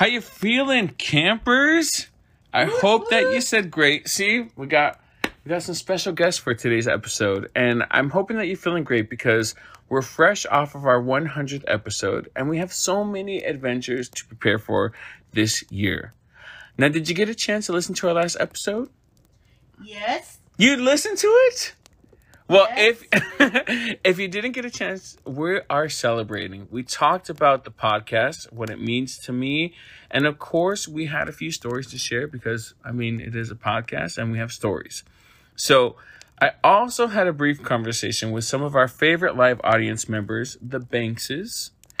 How you feeling, campers? I hope that you said great. See, we got we got some special guests for today's episode, and I'm hoping that you're feeling great because we're fresh off of our 100th episode, and we have so many adventures to prepare for this year. Now, did you get a chance to listen to our last episode? Yes. You listened to it? Well, Yes. if if you didn't get a chance, we are celebrating. We talked about the podcast, what it means to me, and of course, we had a few stories to share because I mean, it is a podcast and we have stories. So, I also had a brief conversation with some of our favorite live audience members, the Bankses.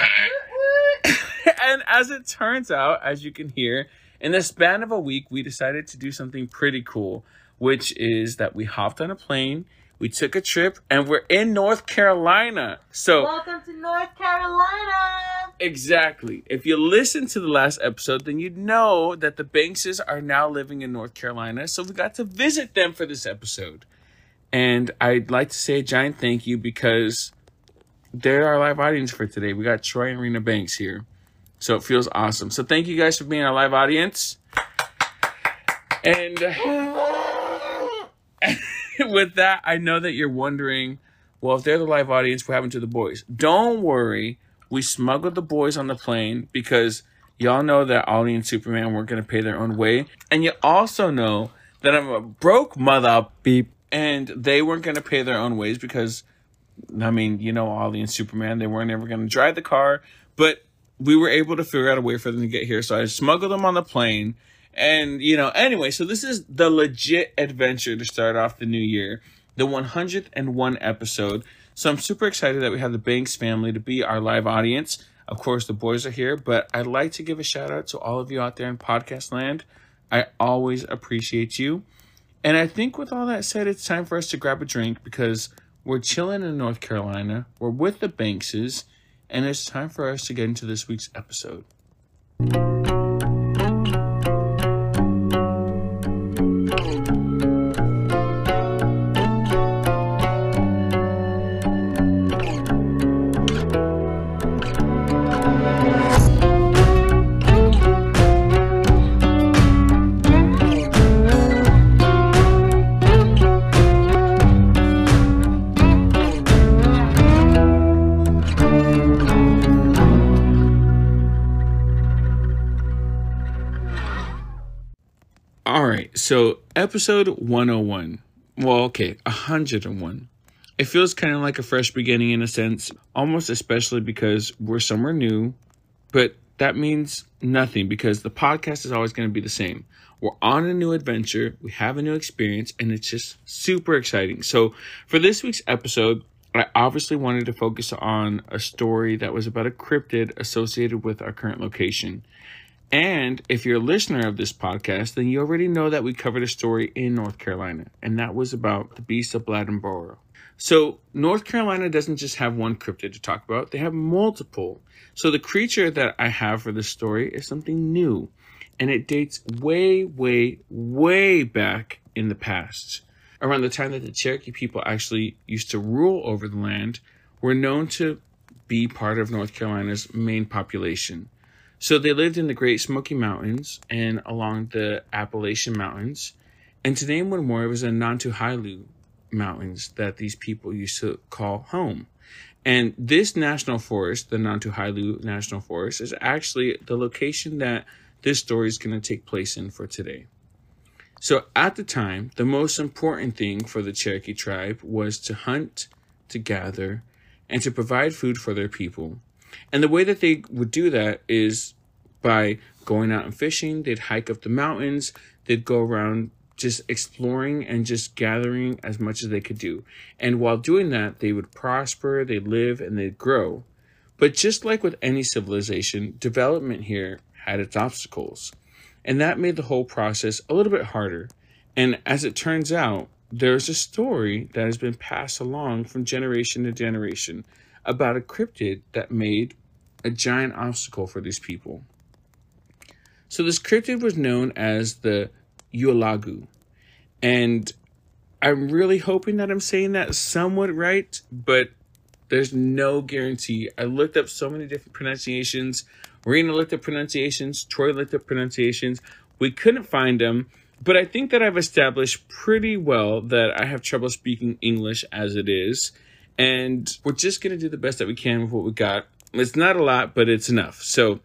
and as it turns out, as you can hear, in the span of a week, we decided to do something pretty cool, which is that we hopped on a plane, we took a trip, and we're in North Carolina. So, Welcome to North Carolina. exactly. If you listened to the last episode, then you'd know that the Bankses are now living in North Carolina. So, we got to visit them for this episode. And I'd like to say a giant thank you because they're our live audience for today. We got Troy and Rena Banks here. So it feels awesome. So thank you guys for being our live audience. And with that, I know that you're wondering, well, if they're the live audience, what happened to the boys? Don't worry. We smuggled the boys on the plane because y'all know that Ollie and Superman weren't going to pay their own way. And you also know that I'm a broke mother beep and they weren't going to pay their own ways because I mean, you know, Ollie and Superman, they weren't ever going to drive the car, but we were able to figure out a way for them to get here. So I smuggled them on the plane. And, you know, anyway, so this is the legit adventure to start off the new year, the 101 episode. So I'm super excited that we have the Banks family to be our live audience. Of course, the boys are here, but I'd like to give a shout out to all of you out there in podcast land. I always appreciate you. And I think with all that said, it's time for us to grab a drink because we're chilling in North Carolina. We're with the Bankses, and it's time for us to get into this week's episode. Right, so episode 101. Well, okay, 101. It feels kind of like a fresh beginning in a sense, almost especially because we're somewhere new, but that means nothing because the podcast is always going to be the same. We're on a new adventure, we have a new experience, and it's just super exciting. So, for this week's episode, I obviously wanted to focus on a story that was about a cryptid associated with our current location. And if you're a listener of this podcast, then you already know that we covered a story in North Carolina, and that was about the beast of Bladenboro. So, North Carolina doesn't just have one cryptid to talk about, they have multiple. So, the creature that I have for this story is something new, and it dates way, way, way back in the past. Around the time that the Cherokee people actually used to rule over the land, were known to be part of North Carolina's main population. So they lived in the Great Smoky Mountains and along the Appalachian Mountains. And to name one more, it was the Nantahala Mountains that these people used to call home. And this national forest, the Nantahala National Forest, is actually the location that this story is going to take place in for today. So at the time, the most important thing for the Cherokee tribe was to hunt, to gather, and to provide food for their people. And the way that they would do that is by going out and fishing. They'd hike up the mountains. They'd go around just exploring and just gathering as much as they could do. And while doing that, they would prosper, they'd live, and they'd grow. But just like with any civilization, development here had its obstacles. And that made the whole process a little bit harder. And as it turns out, there's a story that has been passed along from generation to generation about a cryptid that made a giant obstacle for these people. So this cryptid was known as the Yualagu. And I'm really hoping that I'm saying that somewhat right, but There's no guarantee. I looked up so many different pronunciations. Marina looked up pronunciations. Troy looked up pronunciations. We couldn't find them. But I think that I've established pretty well that I have trouble speaking English as it is. And we're just going to do the best that we can with what we got. It's not a lot, but it's enough. So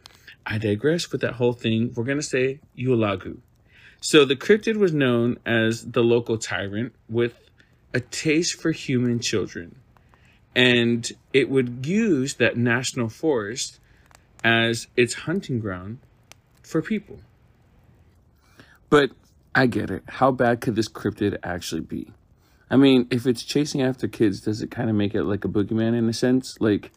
I digress with that whole thing. We're going to say Ualagu. So the cryptid was known as the local tyrant with a taste for human children. And it would use that national forest as its hunting ground for people. But I get it. How bad could this cryptid actually be? I mean, if it's chasing after kids, does it kind of make it like a boogeyman in a sense? Like,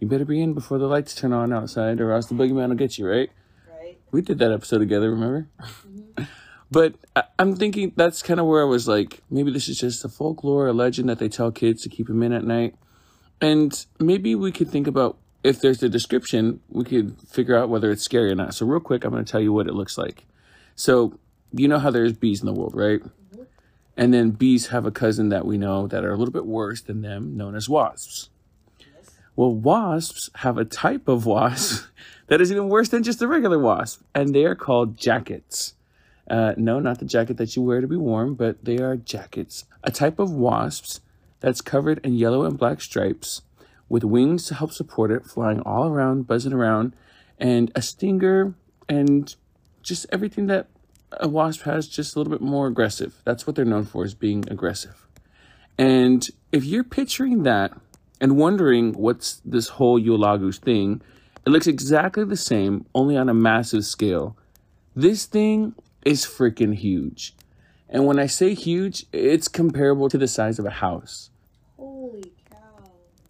you better be in before the lights turn on outside, or else the boogeyman will get you, right? Right. We did that episode together, remember? Mm-hmm. but I- I'm thinking that's kind of where I was like, maybe this is just a folklore, a legend that they tell kids to keep them in at night. And maybe we could think about if there's a description, we could figure out whether it's scary or not. So, real quick, I'm going to tell you what it looks like. So, you know how there's bees in the world, right? And then bees have a cousin that we know that are a little bit worse than them, known as wasps. Well, wasps have a type of wasp that is even worse than just a regular wasp, and they are called jackets. Uh, no, not the jacket that you wear to be warm, but they are jackets. A type of wasps that's covered in yellow and black stripes with wings to help support it, flying all around, buzzing around, and a stinger and just everything that a wasp has, just a little bit more aggressive. That's what they're known for, is being aggressive. And if you're picturing that and wondering what's this whole Eulagus thing, it looks exactly the same, only on a massive scale. This thing is freaking huge. And when I say huge, it's comparable to the size of a house. Holy cow.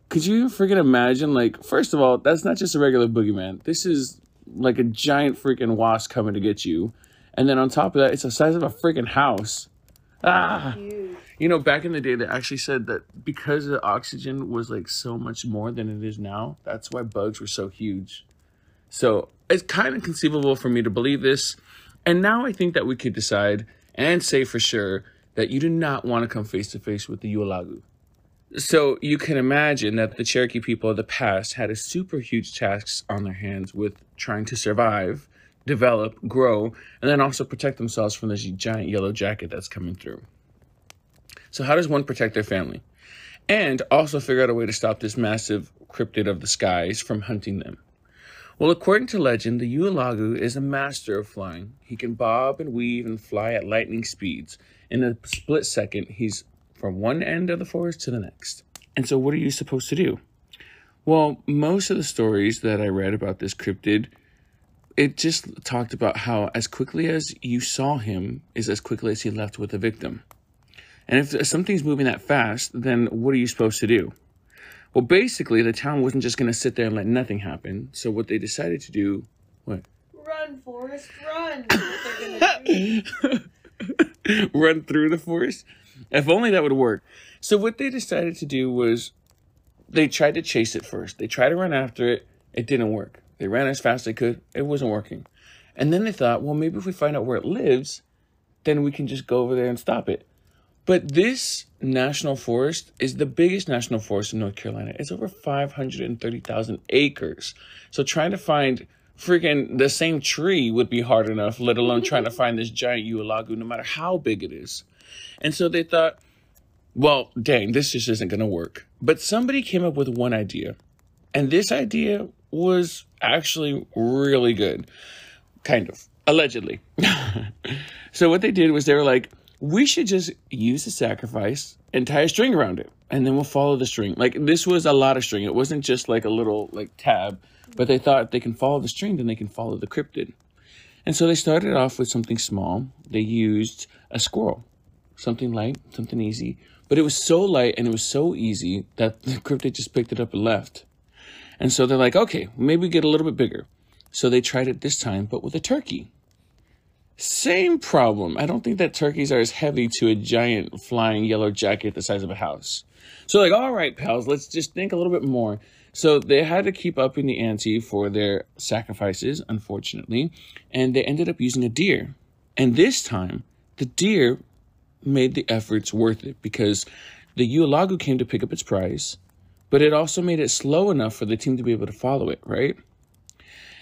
Could you freaking imagine? Like, first of all, that's not just a regular boogeyman. This is like a giant freaking wasp coming to get you. And then on top of that, it's the size of a freaking house. Ah! Huge. You know, back in the day, they actually said that because the oxygen was like so much more than it is now, that's why bugs were so huge. So it's kind of conceivable for me to believe this. And now I think that we could decide and say for sure that you do not want to come face to face with the Ualagu. So you can imagine that the Cherokee people of the past had a super huge task on their hands with trying to survive, develop, grow, and then also protect themselves from this giant yellow jacket that's coming through. So how does one protect their family? And also figure out a way to stop this massive cryptid of the skies from hunting them. Well, according to legend, the Ualagu is a master of flying. He can bob and weave and fly at lightning speeds. In a split second, he's from one end of the forest to the next. And so, what are you supposed to do? Well, most of the stories that I read about this cryptid, it just talked about how as quickly as you saw him is as quickly as he left with the victim. And if something's moving that fast, then what are you supposed to do? Well, basically, the town wasn't just going to sit there and let nothing happen. So what they decided to do, what? Run, Forrest, run. That's what they're gonna do. Run through the forest? If only that would work. So what they decided to do was they tried to chase it first. They tried to run after it. It didn't work. They ran as fast as they could. It wasn't working. And then they thought, well, maybe if we find out where it lives, then we can just go over there and stop it. But this national forest is the biggest national forest in North Carolina. It's over 530,000 acres. So trying to find freaking the same tree would be hard enough, let alone trying to find this giant Ualagu, no matter how big it is. And so they thought, well, dang, this just isn't going to work. But somebody came up with one idea. And this idea was actually really good. Kind of. Allegedly. so what they did was they were like, we should just use the sacrifice and tie a string around it. And then we'll follow the string. Like this was a lot of string. It wasn't just like a little like tab, but they thought if they can follow the string, then they can follow the cryptid. And so they started off with something small. They used a squirrel, something light, something easy. But it was so light and it was so easy that the cryptid just picked it up and left. And so they're like, okay, maybe get a little bit bigger. So they tried it this time, but with a turkey. Same problem. I don't think that turkeys are as heavy to a giant flying yellow jacket the size of a house. So like, all right, pals, let's just think a little bit more. So they had to keep up in the ante for their sacrifices, unfortunately, and they ended up using a deer. And this time, the deer made the efforts worth it because the Ualagu came to pick up its prize, but it also made it slow enough for the team to be able to follow it, right?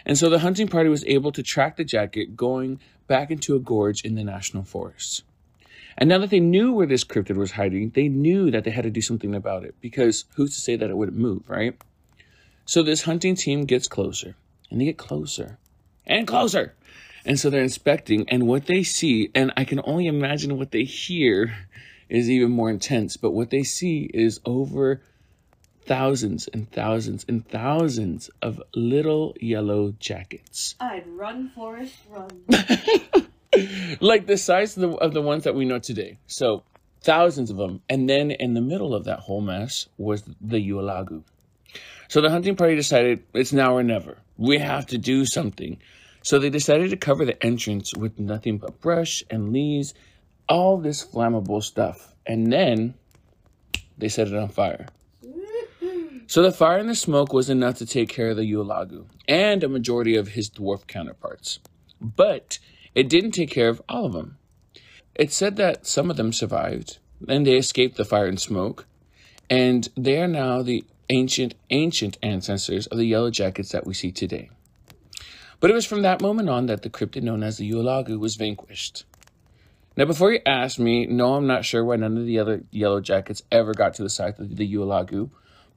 And so the hunting party was able to track the jacket going back into a gorge in the national forest. And now that they knew where this cryptid was hiding, they knew that they had to do something about it because who's to say that it wouldn't move, right? So this hunting team gets closer and they get closer and closer. And so they're inspecting, and what they see, and I can only imagine what they hear is even more intense, but what they see is over thousands and thousands and thousands of little yellow jackets. I'd run, Forrest, run. like the size of the, of the ones that we know today. So thousands of them. And then in the middle of that whole mess was the Ualagu. So the hunting party decided it's now or never. We have to do something. So they decided to cover the entrance with nothing but brush and leaves, all this flammable stuff. And then they set it on fire. So the fire and the smoke was enough to take care of the Yulagu and a majority of his dwarf counterparts. But it didn't take care of all of them. It said that some of them survived and they escaped the fire and smoke, and they are now the ancient, ancient ancestors of the yellow jackets that we see today. But it was from that moment on that the cryptid known as the Yulagu was vanquished. Now, before you ask me, no, I'm not sure why none of the other yellow jackets ever got to the site of the Ualagu,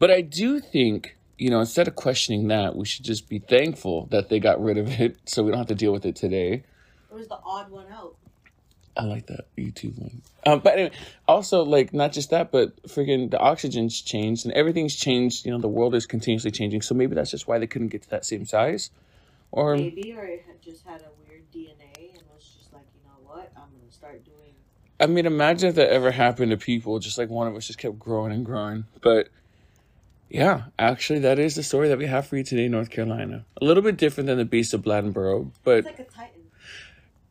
but I do think, you know, instead of questioning that, we should just be thankful that they got rid of it so we don't have to deal with it today. It was the odd one out. I like that YouTube one. Um, but anyway, also like not just that, but freaking the oxygen's changed and everything's changed. You know, the world is continuously changing. So maybe that's just why they couldn't get to that same size, or Maybe, or it had just had a weird DNA and was just like, you know what, I'm gonna start doing. I mean, imagine if that ever happened to people. Just like one of us just kept growing and growing. But yeah, actually, that is the story that we have for you today, North Carolina. A little bit different than the Beast of Bladenboro, but It's like a Titan.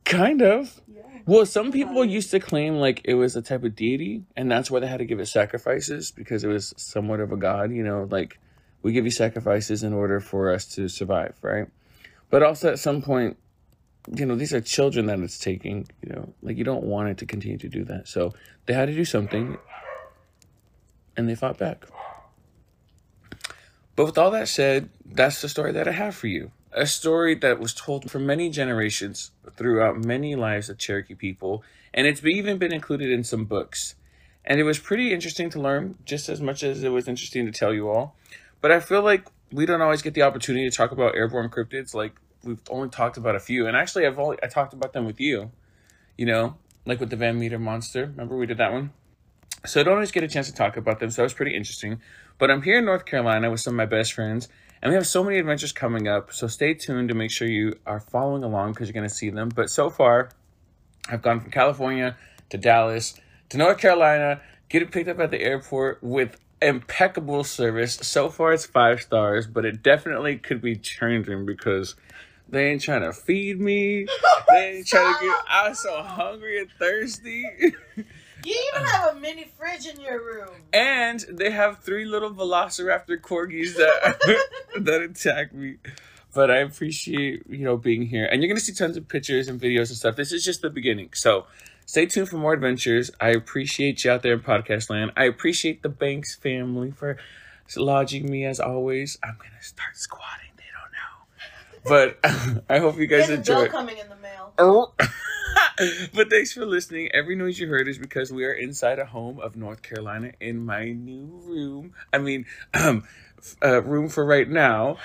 kind of. Yeah. Well, some people used to claim like it was a type of deity, and that's why they had to give it sacrifices because it was somewhat of a god. You know, like we give you sacrifices in order for us to survive, right? But also at some point, you know, these are children that it's taking. You know, like you don't want it to continue to do that, so they had to do something, and they fought back. But with all that said, that's the story that I have for you. A story that was told for many generations throughout many lives of Cherokee people, and it's even been included in some books. And it was pretty interesting to learn, just as much as it was interesting to tell you all. But I feel like we don't always get the opportunity to talk about airborne cryptids. Like we've only talked about a few, and actually, I've only I talked about them with you. You know, like with the Van Meter monster. Remember we did that one. So I don't always get a chance to talk about them. So that was pretty interesting. But I'm here in North Carolina with some of my best friends, and we have so many adventures coming up. So stay tuned to make sure you are following along because you're going to see them. But so far, I've gone from California to Dallas to North Carolina, getting picked up at the airport with impeccable service. So far, it's five stars, but it definitely could be changing because they ain't trying to feed me. They ain't trying to get. I was so hungry and thirsty. You even have a mini fridge in your room. And they have three little Velociraptor corgis that that attack me. But I appreciate you know being here, and you're gonna see tons of pictures and videos and stuff. This is just the beginning, so stay tuned for more adventures. I appreciate you out there in podcast land. I appreciate the Banks family for lodging me as always. I'm gonna start squatting. They don't know, but I hope you guys enjoy. coming in the. but thanks for listening. Every noise you heard is because we are inside a home of North Carolina in my new room. I mean, um, uh, room for right now.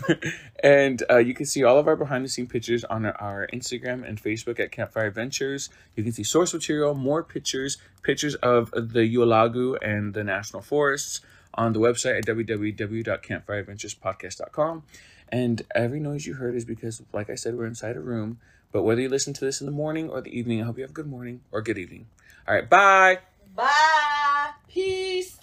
and uh, you can see all of our behind the scene pictures on our Instagram and Facebook at Campfire Adventures. You can see source material, more pictures, pictures of the Ualagu and the national forests on the website at www.campfireadventurespodcast.com. And every noise you heard is because, like I said, we're inside a room. But whether you listen to this in the morning or the evening, I hope you have a good morning or good evening. All right, bye. Bye. Peace.